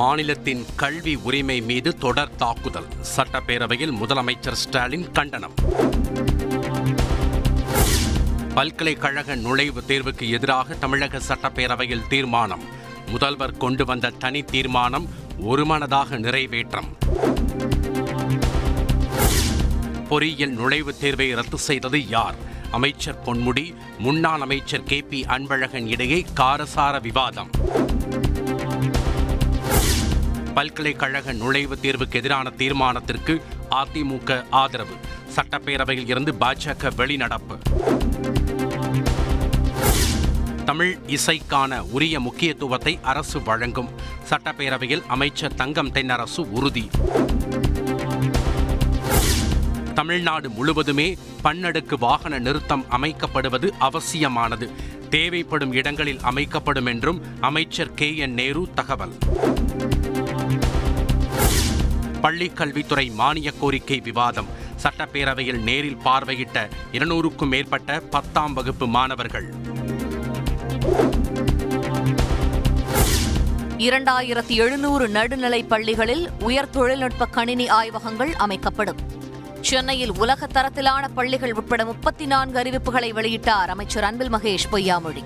மாநிலத்தின் கல்வி உரிமை மீது தொடர் தாக்குதல். சட்டப்பேரவையில் முதலமைச்சர் ஸ்டாலின் கண்டனம். பல்கலைக்கழக நுழைவுத் தேர்வுக்கு எதிராக தமிழக சட்டப்பேரவையில் தீர்மானம். முதல்வர் கொண்டு வந்த தனி தீர்மானம் ஒருமனதாக நிறைவேற்றம். பொறியியல் நுழைவுத் தேர்வை ரத்து செய்தது யார்? அமைச்சர் பொன்முடி முன்னாள் அமைச்சர் கே பி அன்பழகன் இடையே காரசார விவாதம். பல்கலைக்கழக நுழைவுத் தேர்வுக்கு எதிரான தீர்மானத்திற்கு அதிமுக ஆதரவு. சட்டப்பேரவையில் இருந்து பாஜக வெளிநடப்பு. தமிழ் இசைக்கான உரிய முக்கியத்துவத்தை அரசு வழங்கும். சட்டப்பேரவையில் அமைச்சர் தங்கம் தென்னரசு உறுதி. தமிழ்நாடு முழுவதுமே பன்னடுக்கு வாகன நிறுத்தம் அமைக்கப்படுவது அவசியமானது. தேவைப்படும் இடங்களில் அமைக்கப்படும் என்றும் அமைச்சர் கே என் நேரு தகவல். பள்ளி கல்வித்துறை மானிய கோரிக்கை விவாதம். சட்டப்பேரவையில் நேரில் பார்வையிட்ட இருநூறுக்கும் மேற்பட்ட பத்தாம் வகுப்பு மாணவர்கள். இரண்டாயிரத்தி எழுநூறு நடுநிலை பள்ளிகளில் உயர் தொழில்நுட்ப கணினி ஆய்வகங்கள் அமைக்கப்படும். சென்னையில் உலக தரத்திலான பள்ளிகள் உட்பட முப்பத்தி நான்கு அறிவிப்புகளை வெளியிட்டார் அமைச்சர் அன்பில் மகேஷ் பொய்யாமொழி.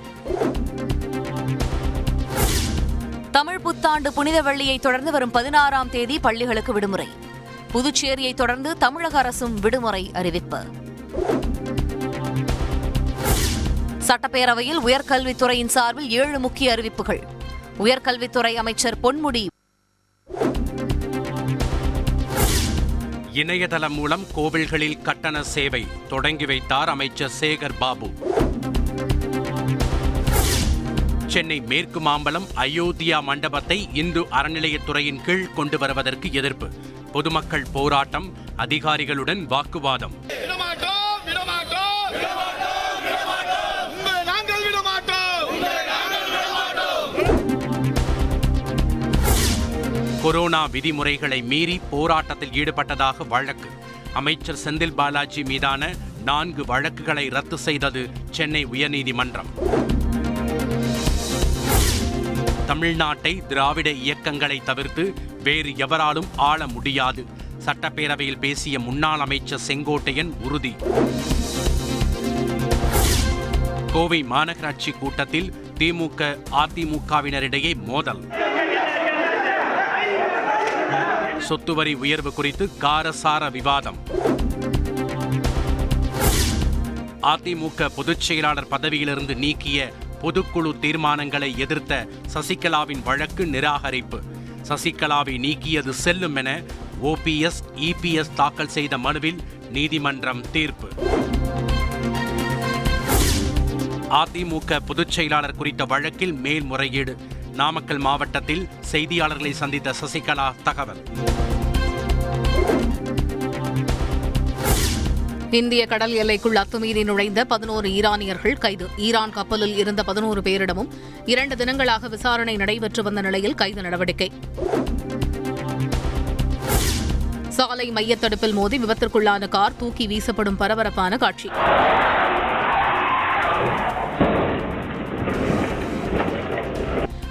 புத்தாண்டு புனித வெள்ளியை தொடர்ந்து வரும் பதினாறாம் தேதி பள்ளிகளுக்கு விடுமுறை. புதுச்சேரியை தொடர்ந்து தமிழக அரசும் விடுமுறை அறிவிப்பு. சட்டப்பேரவையில் உயர்கல்வித்துறையின் சார்பில் ஏழு முக்கிய அறிவிப்புகள். உயர்கல்வித்துறை அமைச்சர் பொன்முடி. இணையதளம் மூலம் கோவில்களில் கட்டண சேவை தொடங்கி வைத்தார் அமைச்சர் சேகர் பாபு. சென்னை மேற்கு மாம்பலம் அயோத்தியா மண்டபத்தை இந்து அறநிலையத்துறையின் கீழ் கொண்டு வருவதற்கு எதிர்ப்பு. பொதுமக்கள் போராட்டம் அதிகாரிகளுடன் வாக்குவாதம். கொரோனா விதிமுறைகளை மீறி போராட்டத்தில் ஈடுபட்டதாக வழக்கு. அமைச்சர் செந்தில் பாலாஜி மீதான நான்கு வழக்குகளை ரத்து செய்தது சென்னை உயர்நீதிமன்றம். தமிழ்நாட்டை திராவிட இயக்கங்களை தவிர்த்து வேறு எவராலும் ஆள முடியாது. சட்டப்பேரவையில் பேசிய முன்னாள் அமைச்சர் செங்கோட்டையன் உறுதி. கோவை மாநகராட்சி கூட்டத்தில் திமுக அதிமுகவினரிடையே மோதல். சொத்துவரி உயர்வு குறித்து காரசார விவாதம். அதிமுக பொதுச் செயலாளர் பதவியிலிருந்து நீக்கிய பொதுக்குழு தீர்மானங்களை எதிர்த்த சசிகலாவின் வழக்கு நிராகரிப்பு. சசிகலாவை நீக்கியது செல்லும் என ஓபிஎஸ் இபிஎஸ் தாக்கல் செய்த மனுவில் நீதிமன்றம் தீர்ப்பு. அதிமுக பொதுச் செயலாளர் குறித்த வழக்கில் மேல்முறையீடு. நாமக்கல் மாவட்டத்தில் செய்தியாளர்களை சந்தித்த சசிகலா தகவல். இந்திய கடல் எல்லைக்குள் அத்துமீறி நுழைந்த பதினோரு ஈரானியர்கள் கைது. ஈரான் கப்பலில் இருந்த பதினோரு பேரிடமும் இரண்டு தினங்களாக விசாரணை நடைபெற்று வந்த நிலையில் கைது நடவடிக்கை. சாலை மையத்தடுப்பில் மோதி விபத்திற்குள்ளான கார் தூக்கி வீசப்படும் பரபரப்பான காட்சி.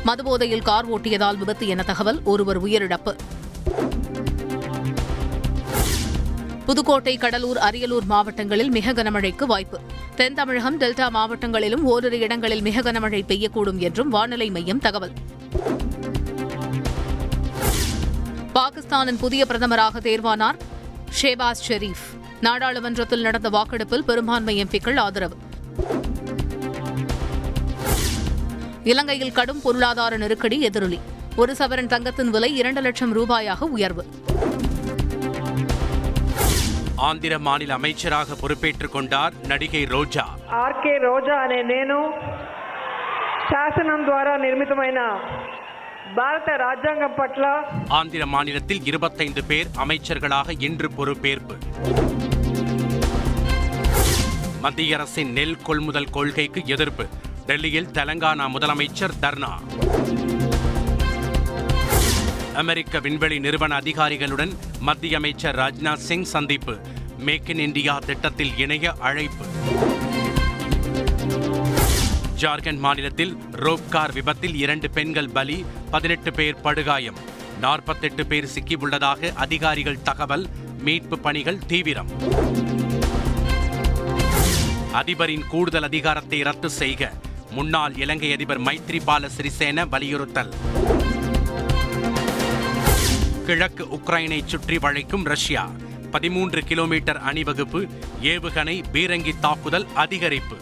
மதுபோதையில் கார் ஓட்டியதால் விபத்து என தகவல் ஒருவர் உயிரிழப்பு. புதுக்கோட்டை கடலூர் அரியலூர் மாவட்டங்களில் மிக கனமழைக்கு வாய்ப்பு. தென் தமிழகம் டெல்டா மாவட்டங்களிலும் ஓரிரு இடங்களில் மிக கனமழை பெய்யக்கூடும் என்றும் வானிலை மையம் தகவல். பாகிஸ்தானின் புதிய பிரதமராக தேர்வானார் ஷேபாஸ் ஷெரீப் நாடாளுமன்றத்தில் நடந்த வாக்கெடுப்பில் பெரும்பான்மை எம்பிக்கள் ஆதரவு. இலங்கையில் கடும் பொருளாதார நெருக்கடி எதிரொலி. ஒரு சவரன் தங்கத்தின் விலை இரண்டு லட்சம் ரூபாயாக உயர்வு. ஆந்திர மாநில அமைச்சராக பொறுப்பேற்றுக் கொண்டார் நடிகை ரோஜா ఆర్కే రోజా అనే నేను శాసనం ద్వారా నిర్మితమైన భారత రాజ్యాంగం పట్ల ஆந்திர மாநிலத்தில் இருபத்தைந்து பேர் அமைச்சர்களாக இன்று பொறுப்பேற்பு மத்திய அரசின் நெல் கொள்முதல் கொள்கைக்கு எதிர்ப்பு டெல்லியில் தெலங்கானா முதலமைச்சர் தர்ணா அமெரிக்க விண்வெளி நிறுவன அதிகாரிகளுடன் மத்திய அமைச்சர் ராஜ்நாத் சிங் சந்திப்பு மேக் இன் இந்தியா திட்டத்தில் இணைய அழைப்பு. ஜார்க்கண்ட் மாநிலத்தில் ரோப்கார் விபத்தில் இரண்டு பெண்கள் பலி பதினெட்டு பேர் படுகாயம். நாற்பத்தெட்டு பேர் சிக்கியுள்ளதாக அதிகாரிகள் தகவல் மீட்பு பணிகள் தீவிரம். அதிபரின் கூடுதல் அதிகாரத்தை ரத்து செய்க. முன்னாள் இலங்கை அதிபர் மைத்ரிபால சிறிசேன வலியுறுத்தல். கிழக்கு உக்ரைனை சுற்றி வளைக்கும் ரஷ்யா. பதிமூன்று கிலோமீட்டர் அணிவகுப்பு ஏவுகணை பீரங்கி தாக்குதல் அதிகரிப்பு.